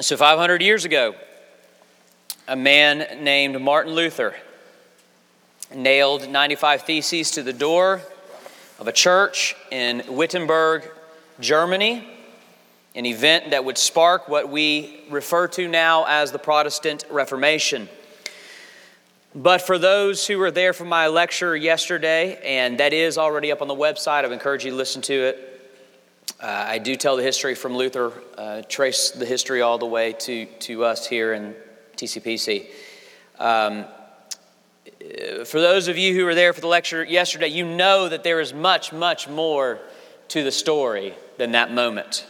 So, 500 years ago, a man named Martin Luther nailed 95 Theses to the door of a church in Wittenberg, Germany, an event that would spark what we refer to now as the Protestant Reformation. But for those who were there for my lecture yesterday, and that is already up on the website, I would encourage you to listen to it. Uh, I do tell the history from Luther, uh, trace the history all the way to, to us here in TCPC. Um, for those of you who were there for the lecture yesterday, you know that there is much, much more to the story than that moment.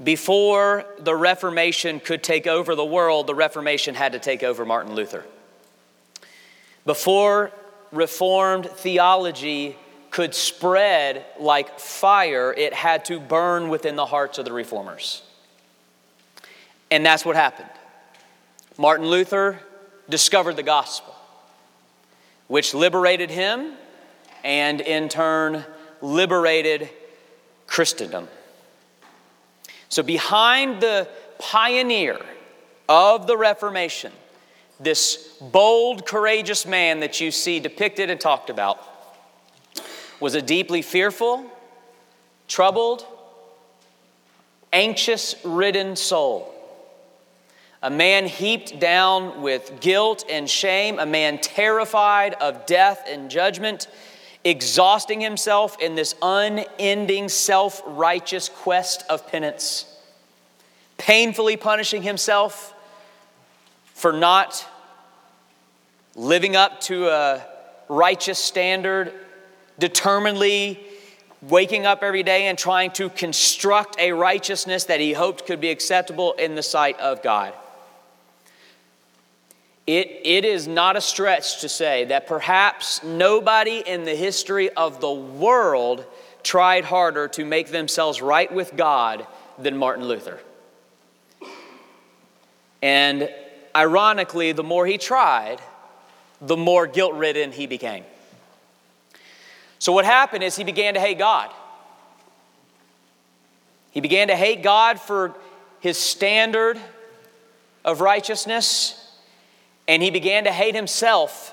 Before the Reformation could take over the world, the Reformation had to take over Martin Luther. Before Reformed theology could spread like fire, it had to burn within the hearts of the reformers. And that's what happened. Martin Luther discovered the gospel, which liberated him and in turn liberated Christendom. So, behind the pioneer of the Reformation, this bold, courageous man that you see depicted and talked about, was a deeply fearful, troubled, anxious ridden soul? A man heaped down with guilt and shame, a man terrified of death and judgment, exhausting himself in this unending self righteous quest of penance, painfully punishing himself for not living up to a righteous standard, determinedly waking up every day and trying to construct a righteousness that he hoped could be acceptable in the sight of God. It, it is not a stretch to say that perhaps nobody in the history of the world tried harder to make themselves right with God than Martin Luther. And ironically, the more he tried, the more guilt ridden he became. So, what happened is he began to hate God. He began to hate God for his standard of righteousness and he began to hate himself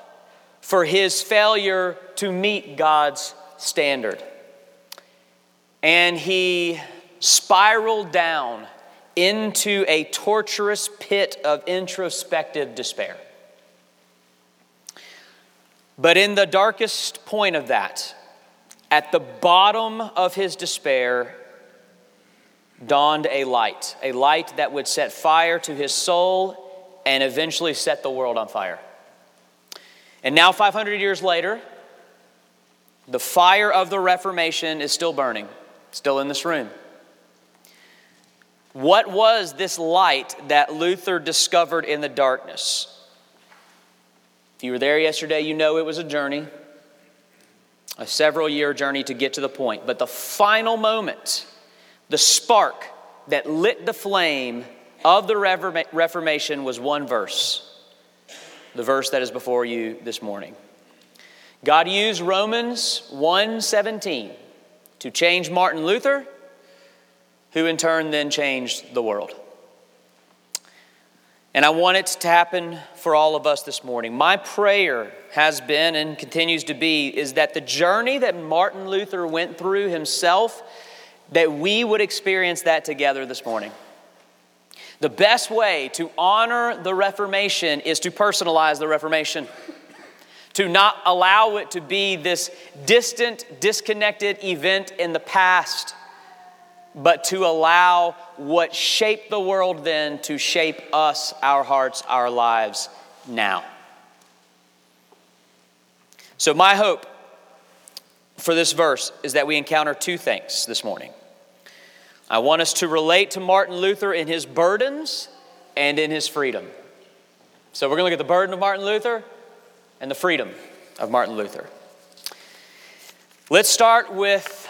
for his failure to meet God's standard. And he spiraled down into a torturous pit of introspective despair. But in the darkest point of that, at the bottom of his despair, dawned a light, a light that would set fire to his soul and eventually set the world on fire. And now, 500 years later, the fire of the Reformation is still burning, still in this room. What was this light that Luther discovered in the darkness? If you were there yesterday, you know it was a journey, a several year journey to get to the point. But the final moment, the spark that lit the flame of the Reformation was one verse, the verse that is before you this morning. God used Romans 1:17 to change Martin Luther, who in turn then changed the world. And I want it to happen for all of us this morning. My prayer has been and continues to be is that the journey that Martin Luther went through himself that we would experience that together this morning. The best way to honor the Reformation is to personalize the Reformation, to not allow it to be this distant, disconnected event in the past, but to allow what shaped the world then to shape us, our hearts, our lives now. So, my hope for this verse is that we encounter two things this morning. I want us to relate to Martin Luther in his burdens and in his freedom. So we're going to look at the burden of Martin Luther and the freedom of Martin Luther. Let's start with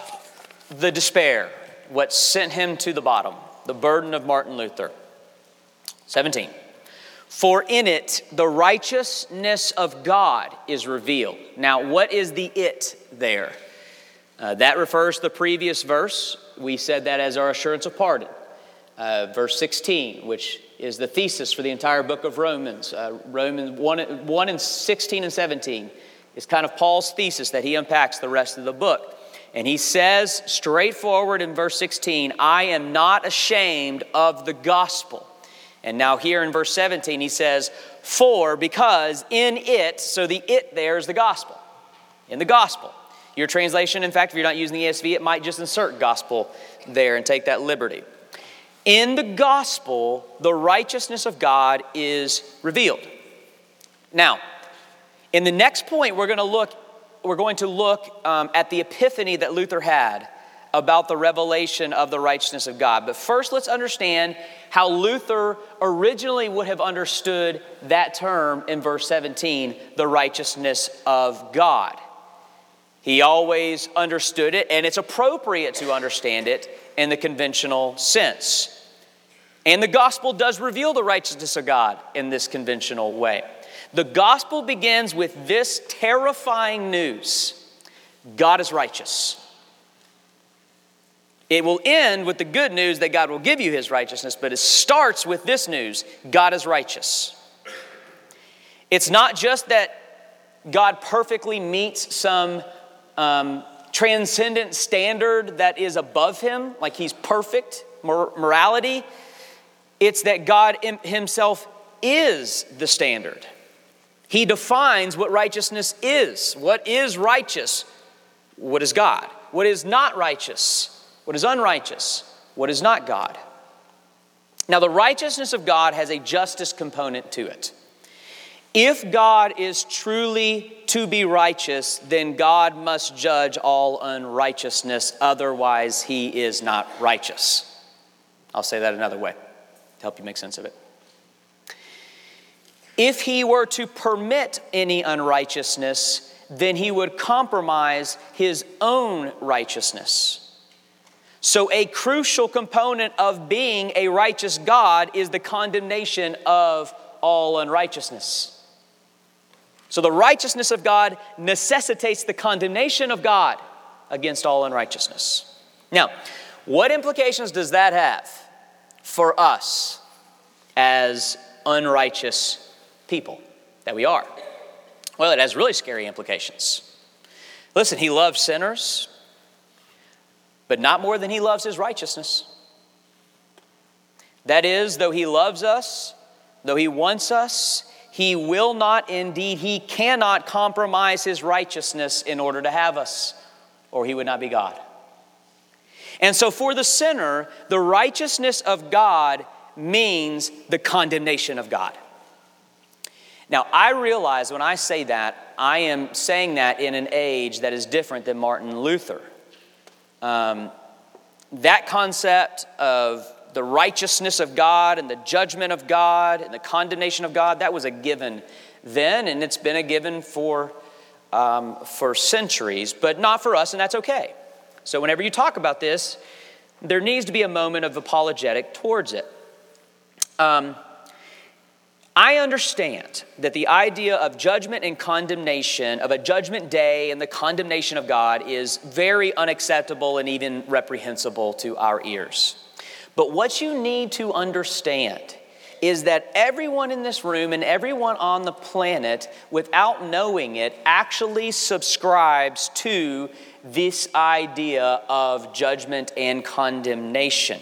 the despair, what sent him to the bottom, the burden of Martin Luther. 17. For in it the righteousness of God is revealed. Now, what is the it there? Uh, that refers to the previous verse. We said that as our assurance of pardon. uh, verse 16, which is the thesis for the entire book of Romans. Uh, Romans 1, 1 and 16 and 17 is kind of Paul's thesis that he unpacks the rest of the book. And he says straightforward in verse 16, I am not ashamed of the gospel. And now, here in verse 17, he says, For, because in it, so the it there is the gospel. In the gospel. Your translation, in fact, if you're not using the ESV, it might just insert gospel there and take that liberty. In the gospel, the righteousness of God is revealed. Now, in the next point, we're going to look, we're going to look um, at the epiphany that Luther had about the revelation of the righteousness of God. But first, let's understand how Luther originally would have understood that term in verse 17, the righteousness of God. He always understood it, and it's appropriate to understand it in the conventional sense. And the gospel does reveal the righteousness of God in this conventional way. The gospel begins with this terrifying news God is righteous. It will end with the good news that God will give you his righteousness, but it starts with this news God is righteous. It's not just that God perfectly meets some um, transcendent standard that is above him, like he's perfect morality. It's that God Himself is the standard. He defines what righteousness is. What is righteous? What is God? What is not righteous? What is unrighteous? What is not God? Now, the righteousness of God has a justice component to it. If God is truly to be righteous, then God must judge all unrighteousness, otherwise, He is not righteous. I'll say that another way to help you make sense of it. If he were to permit any unrighteousness, then he would compromise his own righteousness. So, a crucial component of being a righteous God is the condemnation of all unrighteousness. So, the righteousness of God necessitates the condemnation of God against all unrighteousness. Now, what implications does that have? for us as unrighteous people that we are? Well, it has really scary implications. Listen, he loves sinners, but not more than he loves his righteousness. That is, though he loves us, though he wants us, he will not, indeed, he cannot compromise his righteousness in order to have us, or he would not be God. And so for the sinner, the righteousness of God means the condemnation of God. Now, I realize when I say that, I am saying that in an age that is different than Martin Luther. Um, that concept of the righteousness of God and the judgment of God and the condemnation of God, that was a given then, and it's been a given for, um, for centuries, but not for us, and that's okay. So, whenever you talk about this, there needs to be a moment of apologetic towards it. Um, I understand that the idea of judgment and condemnation, of a judgment day and the condemnation of God, is very unacceptable and even reprehensible to our ears. But what you need to understand is that everyone in this room and everyone on the planet, without knowing it, actually subscribes to this idea of judgment and condemnation.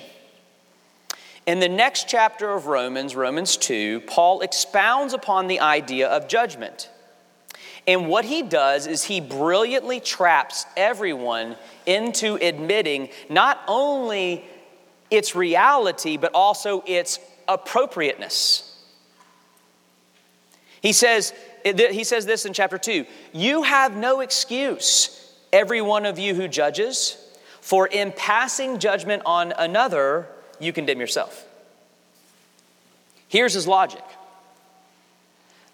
In the next chapter of Romans, Romans 2, Paul expounds upon the idea of judgment. And what he does is he brilliantly traps everyone into admitting not only its reality, but also its appropriateness. He says, he says this in chapter 2 You have no excuse every one of you who judges, for in passing judgment on another, you condemn yourself. Here's his logic.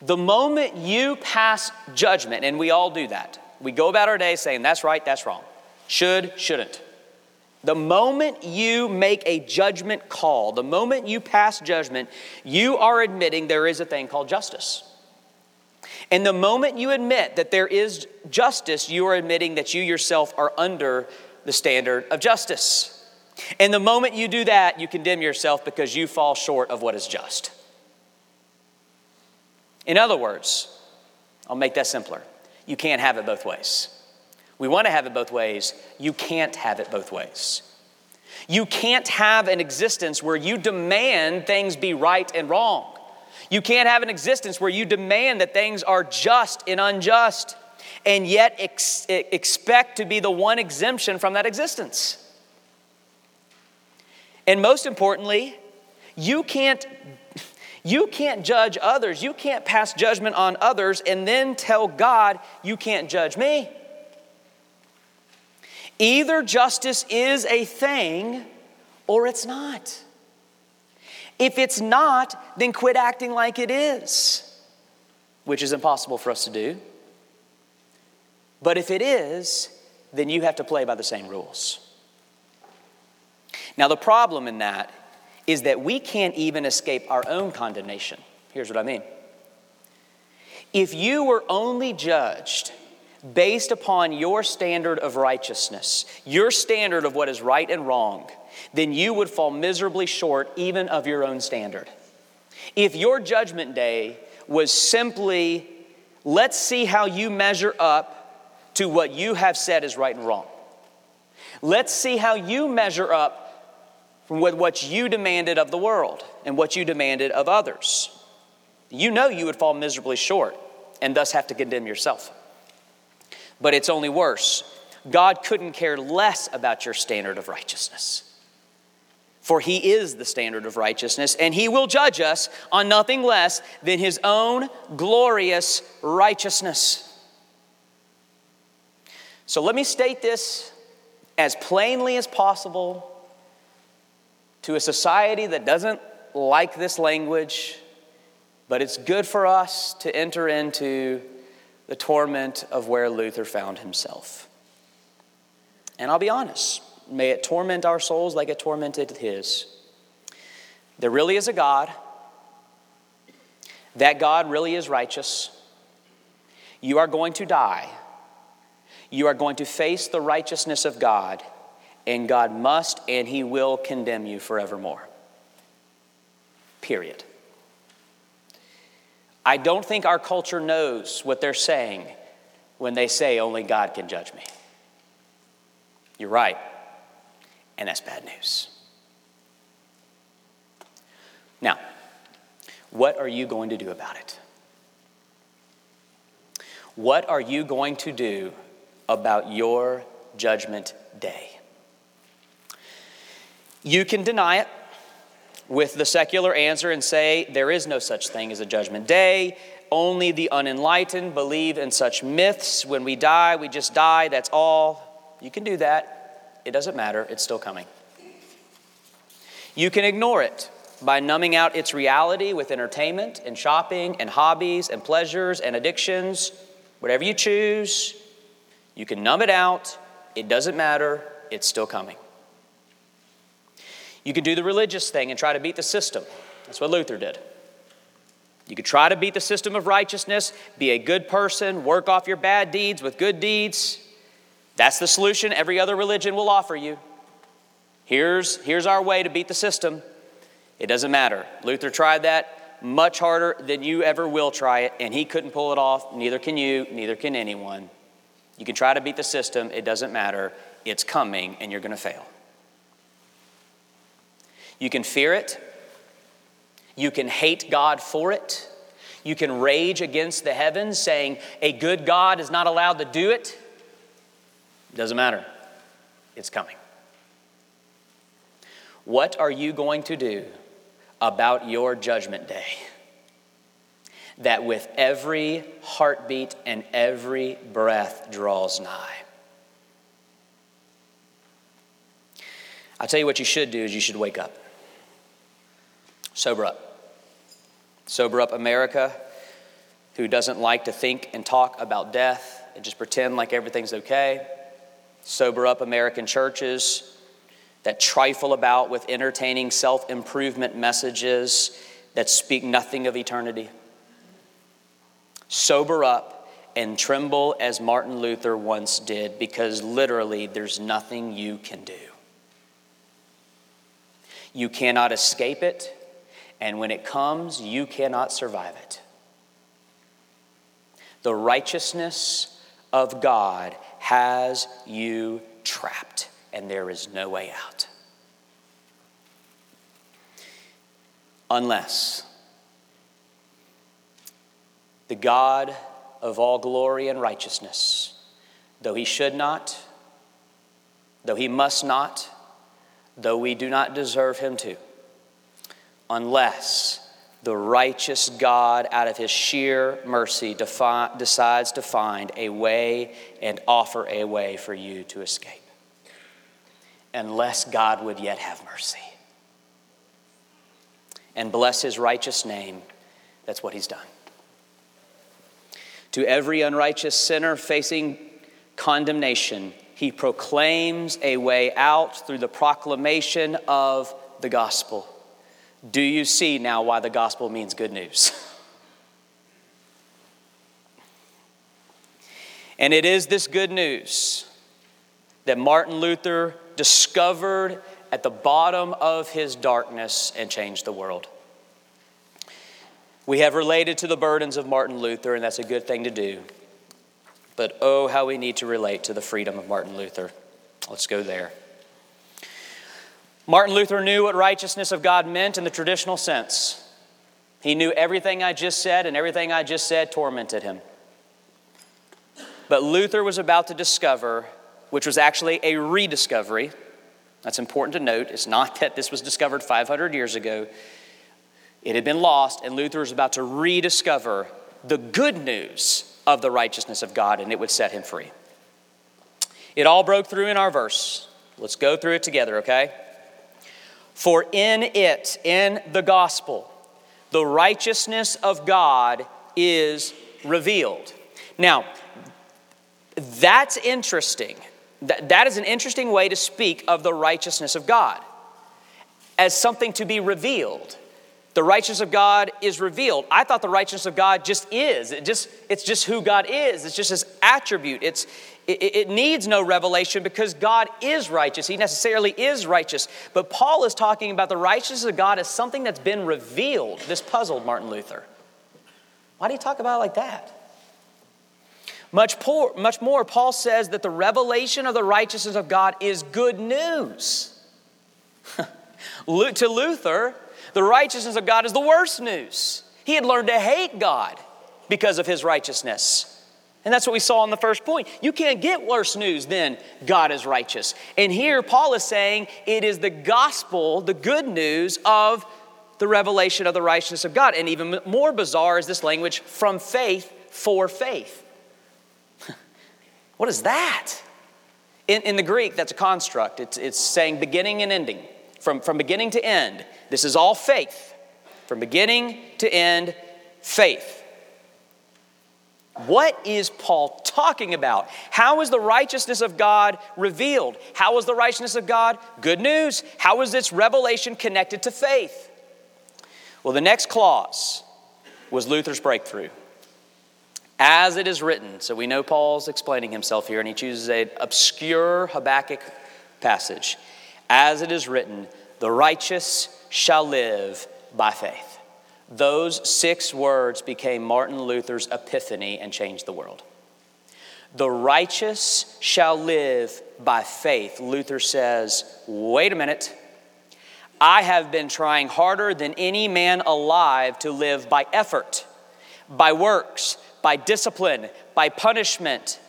The moment you pass judgment, and we all do that, we go about our day saying, that's right, that's wrong, should, shouldn't. The moment you make a judgment call, the moment you pass judgment, you are admitting there is a thing called justice. And the moment you admit that there is justice, you are admitting that you yourself are under the standard of justice. And the moment you do that, you condemn yourself because you fall short of what is just. In other words, I'll make that simpler. You can't have it both ways. We want to have it both ways. You can't have it both ways. You can't have an existence where you demand things be right and wrong. You can't have an existence where you demand that things are just and unjust and yet ex- expect to be the one exemption from that existence. And most importantly, you can't you can't judge others. You can't pass judgment on others and then tell God, you can't judge me. Either justice is a thing or it's not. If it's not, then quit acting like it is, which is impossible for us to do. But if it is, then you have to play by the same rules. Now, the problem in that is that we can't even escape our own condemnation. Here's what I mean. If you were only judged based upon your standard of righteousness, your standard of what is right and wrong, then you would fall miserably short even of your own standard. If your judgment day was simply, let's see how you measure up to what you have said is right and wrong. Let's see how you measure up with what you demanded of the world and what you demanded of others. You know you would fall miserably short and thus have to condemn yourself. But it's only worse. God couldn't care less about your standard of righteousness. For he is the standard of righteousness, and he will judge us on nothing less than his own glorious righteousness. So let me state this as plainly as possible to a society that doesn't like this language, but it's good for us to enter into the torment of where Luther found himself. And I'll be honest, may it torment our souls like it tormented his. There really is a God. That God really is righteous. You are going to die. You are going to face the righteousness of God and God must and He will condemn you forevermore. Period. I don't think our culture knows what they're saying when they say only God can judge me. You're right, and that's bad news. Now, what are you going to do about it? What are you going to do about your judgment day? You can deny it with the secular answer and say there is no such thing as a judgment day. Only the unenlightened believe in such myths. When we die, we just die, that's all. You can do that. It doesn't matter, it's still coming. You can ignore it by numbing out its reality with entertainment and shopping and hobbies and pleasures and addictions. Whatever you choose, you can numb it out. It doesn't matter, it's still coming. You could do the religious thing and try to beat the system. That's what Luther did. You could try to beat the system of righteousness, be a good person, work off your bad deeds with good deeds. That's the solution every other religion will offer you. Here's, here's our way to beat the system. It doesn't matter. Luther tried that much harder than you ever will try it, and he couldn't pull it off. Neither can you, neither can anyone. You can try to beat the system, it doesn't matter. It's coming, and you're going to fail. You can fear it. You can hate God for it. You can rage against the heavens, saying, A good God is not allowed to do it. Doesn't matter. It's coming. What are you going to do about your judgment day? That with every heartbeat and every breath draws nigh. I'll tell you what you should do is you should wake up. Sober up. Sober up America, who doesn't like to think and talk about death and just pretend like everything's okay. Sober up American churches that trifle about with entertaining self improvement messages that speak nothing of eternity. Sober up and tremble as Martin Luther once did, because literally there's nothing you can do. You cannot escape it, and when it comes, you cannot survive it. The righteousness of God has you trapped, and there is no way out. Unless the God of all glory and righteousness, though he should not, though he must not, though we do not deserve him to, unless the righteous God, out of his sheer mercy, defi- decides to find a way and offer a way for you to escape. Unless God would yet have mercy and bless his righteous name, that's what he's done. To every unrighteous sinner facing condemnation, he proclaims a way out through the proclamation of the gospel. Do you see now why the gospel means good news? and it is this good news that Martin Luther discovered at the bottom of his darkness and changed the world. We have related to the burdens of Martin Luther, and that's a good thing to do. But oh, how we need to relate to the freedom of Martin Luther. Let's go there. Martin Luther knew what righteousness of God meant in the traditional sense. He knew everything I just said, and everything I just said tormented him. But Luther was about to discover, which was actually a rediscovery. That's important to note. It's not that this was discovered 500 years ago, it had been lost, and Luther was about to rediscover the good news of the righteousness of God, and it would set him free. It all broke through in our verse. Let's go through it together, okay? For in it, in the gospel, the righteousness of God is revealed. Now, that's interesting. That, that is an interesting way to speak of the righteousness of God as something to be revealed. The righteousness of God is revealed. I thought the righteousness of God just is. It just, it's just who God is. It's just his attribute. It's, it, it needs no revelation because God is righteous. He necessarily is righteous. But Paul is talking about the righteousness of God as something that's been revealed. This puzzled Martin Luther. Why do you talk about it like that? Much, poor, much more, Paul says that the revelation of the righteousness of God is good news. to Luther, the righteousness of God is the worst news. He had learned to hate God because of his righteousness. And that's what we saw in the first point. You can't get worse news than God is righteous. And here Paul is saying it is the gospel, the good news of the revelation of the righteousness of God. And even more bizarre is this language from faith for faith. what is that? In, in the Greek, that's a construct. It's, it's saying beginning and ending, from, from beginning to end. This is all faith. From beginning to end, faith. What is Paul talking about? How is the righteousness of God revealed? How is the righteousness of God good news? How is this revelation connected to faith? Well, the next clause was Luther's breakthrough. As it is written, so we know Paul's explaining himself here, and he chooses an obscure Habakkuk passage. As it is written, the righteous shall live by faith. Those six words became Martin Luther's epiphany and changed the world. The righteous shall live by faith. Luther says, wait a minute. I have been trying harder than any man alive to live by effort, by works, by discipline, by punishment.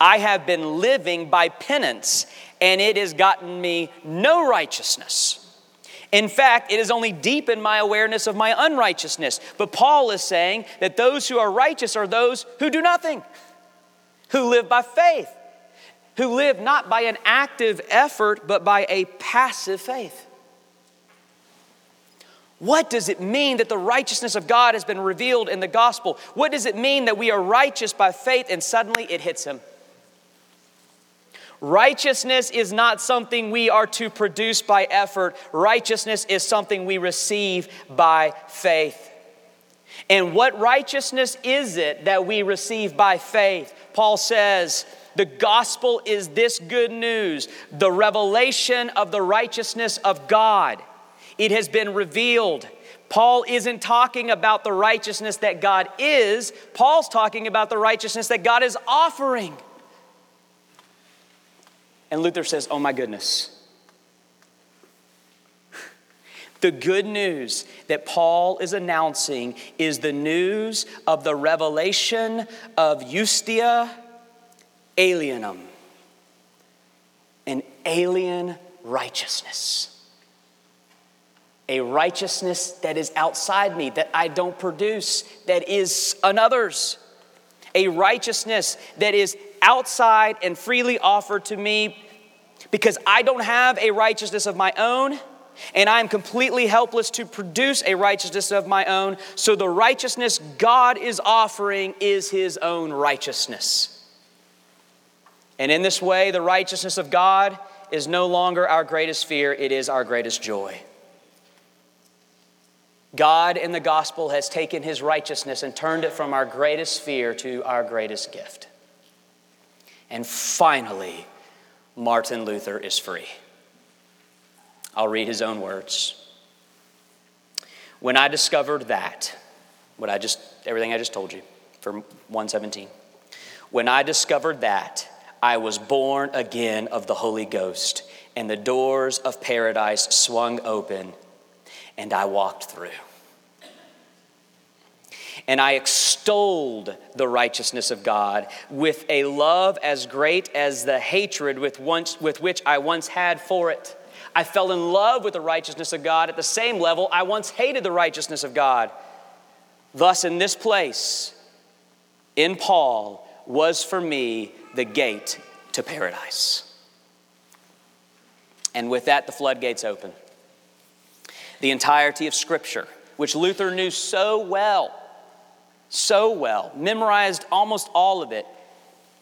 I have been living by penance, and it has gotten me no righteousness. In fact, it has only deepened my awareness of my unrighteousness. But Paul is saying that those who are righteous are those who do nothing, who live by faith, who live not by an active effort, but by a passive faith. What does it mean that the righteousness of God has been revealed in the gospel? What does it mean that we are righteous by faith and suddenly it hits him? Righteousness is not something we are to produce by effort, righteousness is something we receive by faith. And what righteousness is it that we receive by faith? Paul says, the gospel is this good news, the revelation of the righteousness of God. it has been revealed. Paul isn't talking about the righteousness that God is, Paul's talking about the righteousness that God is offering. And Luther says, Oh my goodness. The good news that Paul is announcing is the news of the revelation of Justia Alienum, an alien righteousness. A righteousness that is outside me, that I don't produce, that is another's. A righteousness that is outside and freely offered to me because I don't have a righteousness of my own and I am completely helpless to produce a righteousness of my own. So the righteousness God is offering is his own righteousness. And in this way, the righteousness of God is no longer our greatest fear, it is our greatest joy. God in the gospel has taken his righteousness and turned it from our greatest fear to our greatest gift. And finally, Martin Luther is free. I'll read his own words. When I discovered that, what I just everything I just told you from 117. When I discovered that, I was born again of the Holy Ghost, and the doors of paradise swung open, and I walked through and I extolled the righteousness of God with a love as great as the hatred with, once, with which I once had for it. I fell in love with the righteousness of God at the same level I once hated the righteousness of God. Thus, in this place, in Paul, was for me the gate to paradise. And with that, the floodgates open. The entirety of Scripture, which Luther knew so well, so well, memorized almost all of it,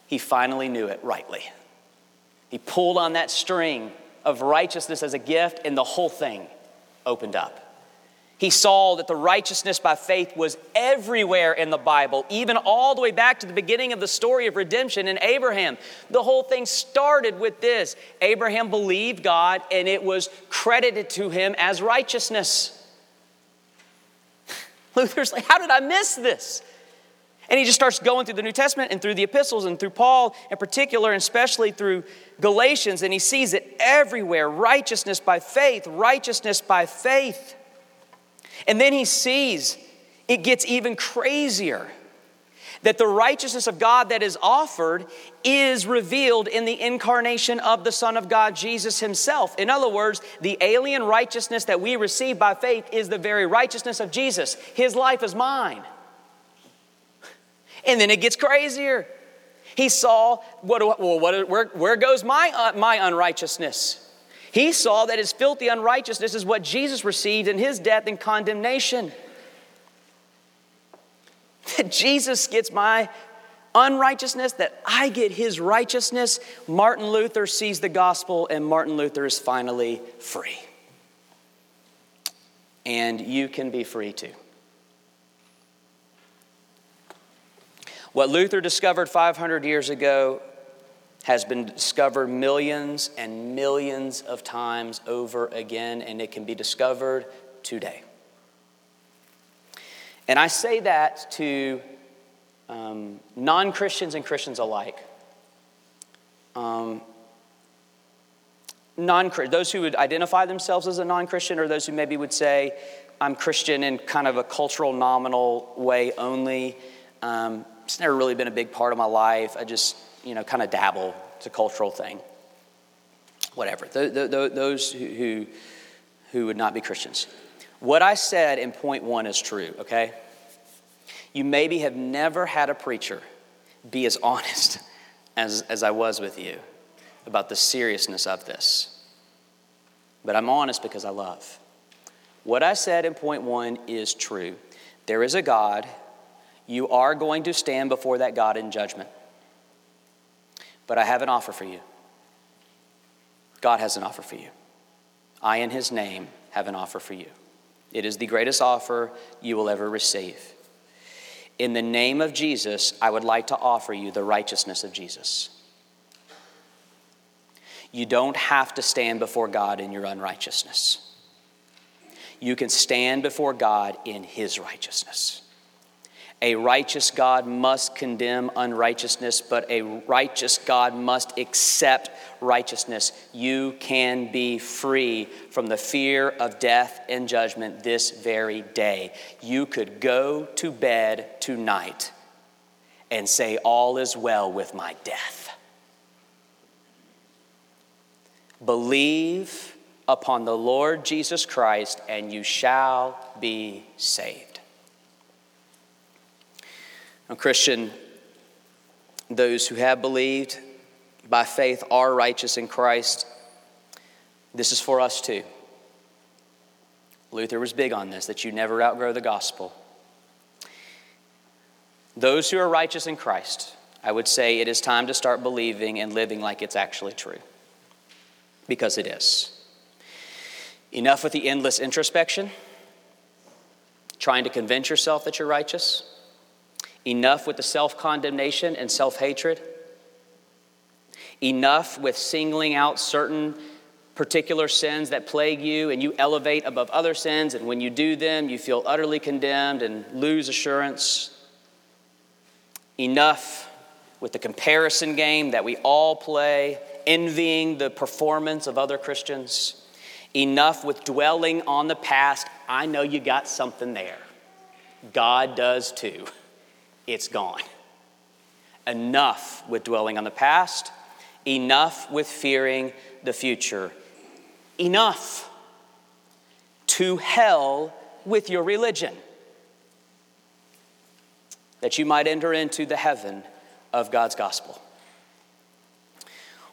he finally knew it rightly. He pulled on that string of righteousness as a gift, and the whole thing opened up. He saw that the righteousness by faith was everywhere in the Bible, even all the way back to the beginning of the story of redemption in Abraham. The whole thing started with this Abraham believed God, and it was credited to him as righteousness. Luther's like, How did I miss this? And he just starts going through the New Testament and through the epistles and through Paul in particular, and especially through Galatians, and he sees it everywhere righteousness by faith, righteousness by faith. And then he sees it gets even crazier that the righteousness of God that is offered is revealed in the incarnation of the Son of God, Jesus Himself. In other words, the alien righteousness that we receive by faith is the very righteousness of Jesus. His life is mine. And then it gets crazier. He saw, what, well, what, where, where goes my, uh, my unrighteousness? He saw that his filthy unrighteousness is what Jesus received in his death and condemnation. That Jesus gets my unrighteousness, that I get his righteousness. Martin Luther sees the gospel, and Martin Luther is finally free. And you can be free too. What Luther discovered 500 years ago has been discovered millions and millions of times over again, and it can be discovered today. And I say that to um, non Christians and Christians alike. Um, non those who would identify themselves as a non Christian, or those who maybe would say, I'm Christian in kind of a cultural, nominal way only. Um, it's never really been a big part of my life. I just, you know, kind of dabble. It's a cultural thing. Whatever. Those who, who would not be Christians. What I said in point one is true, okay? You maybe have never had a preacher be as honest as, as I was with you about the seriousness of this. But I'm honest because I love. What I said in point one is true. There is a God you are going to stand before that God in judgment. But I have an offer for you. God has an offer for you. I, in His name, have an offer for you. It is the greatest offer you will ever receive. In the name of Jesus, I would like to offer you the righteousness of Jesus. You don't have to stand before God in your unrighteousness. you can stand before God in His righteousness. A righteous God must condemn unrighteousness, but a righteous God must accept righteousness. You can be free from the fear of death and judgment this very day. You could go to bed tonight and say, All is well with my death. Believe upon the Lord Jesus Christ, and you shall be saved. Now, Christian, those who have believed by faith are righteous in Christ. This is for us too. Luther was big on this that you never outgrow the gospel. Those who are righteous in Christ, I would say it is time to start believing and living like it's actually true. Because it is. Enough with the endless introspection, trying to convince yourself that you're righteous. Enough with the self condemnation and self hatred. Enough with singling out certain particular sins that plague you and you elevate above other sins, and when you do them, you feel utterly condemned and lose assurance. Enough with the comparison game that we all play, envying the performance of other Christians. Enough with dwelling on the past. I know you got something there. God does too it's gone. Enough with dwelling on the past, enough with fearing the future. Enough. To hell with your religion, that you might enter into the heaven of God's gospel.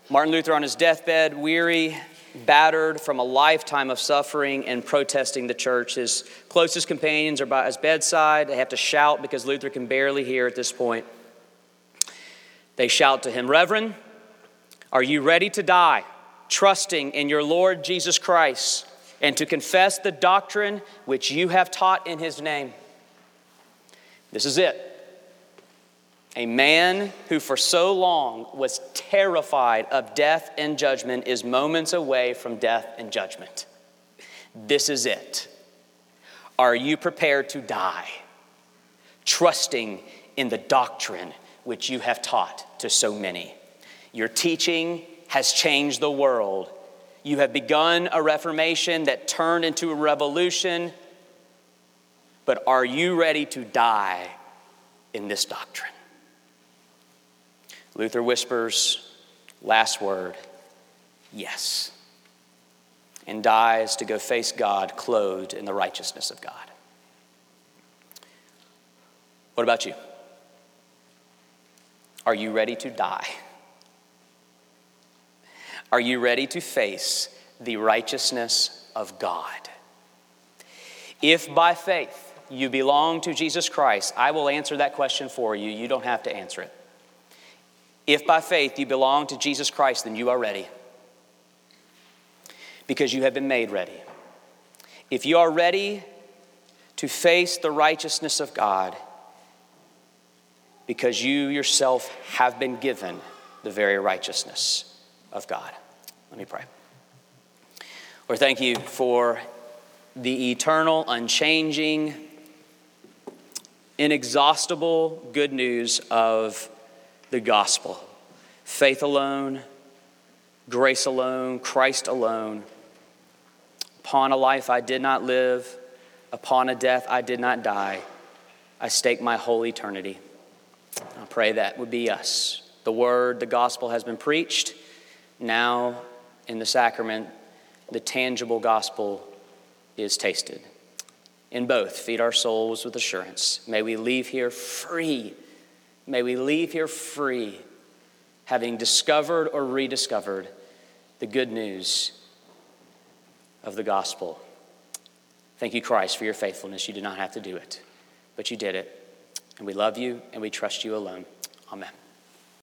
Martin Luther, on his deathbed, weary battered from a lifetime of suffering and protesting the church. His closest companions are by his bedside. They have to shout because Luther can barely hear at this point. They shout to him, Reverend, are you ready to die, trusting in your Lord Jesus Christ, and to confess the doctrine which you have taught in his name? This is it. A man who for so long was terrified of death and judgment is moments away from death and judgment. This is it. Are you prepared to die, trusting in the doctrine which you have taught to so many? Your teaching has changed the world. You have begun a reformation that turned into a revolution. But are you ready to die in this doctrine? Luther whispers, last word, yes, and dies to go face God clothed in the righteousness of God. What about you? Are you ready to die? Are you ready to face the righteousness of God? If by faith you belong to Jesus Christ, I will answer that question for you. You don't have to answer it. If by faith you belong to Jesus Christ, then you are ready because you have been made ready. If you are ready to face the righteousness of God because you yourself have been given the very righteousness of God. Let me pray. Lord, thank you for the eternal, unchanging, inexhaustible good news of the gospel. Faith alone, grace alone, Christ alone. Upon a life I did not live, upon a death I did not die, I stake my whole eternity. I pray that would be us. The word, the gospel has been preached. Now, in the sacrament, the tangible gospel is tasted. In both, feed our souls with assurance. May we leave here free May we leave here free, having discovered or rediscovered the good news of the gospel. Thank you, Christ, for your faithfulness. You did not have to do it, but you did it. And we love you and we trust you alone. Amen.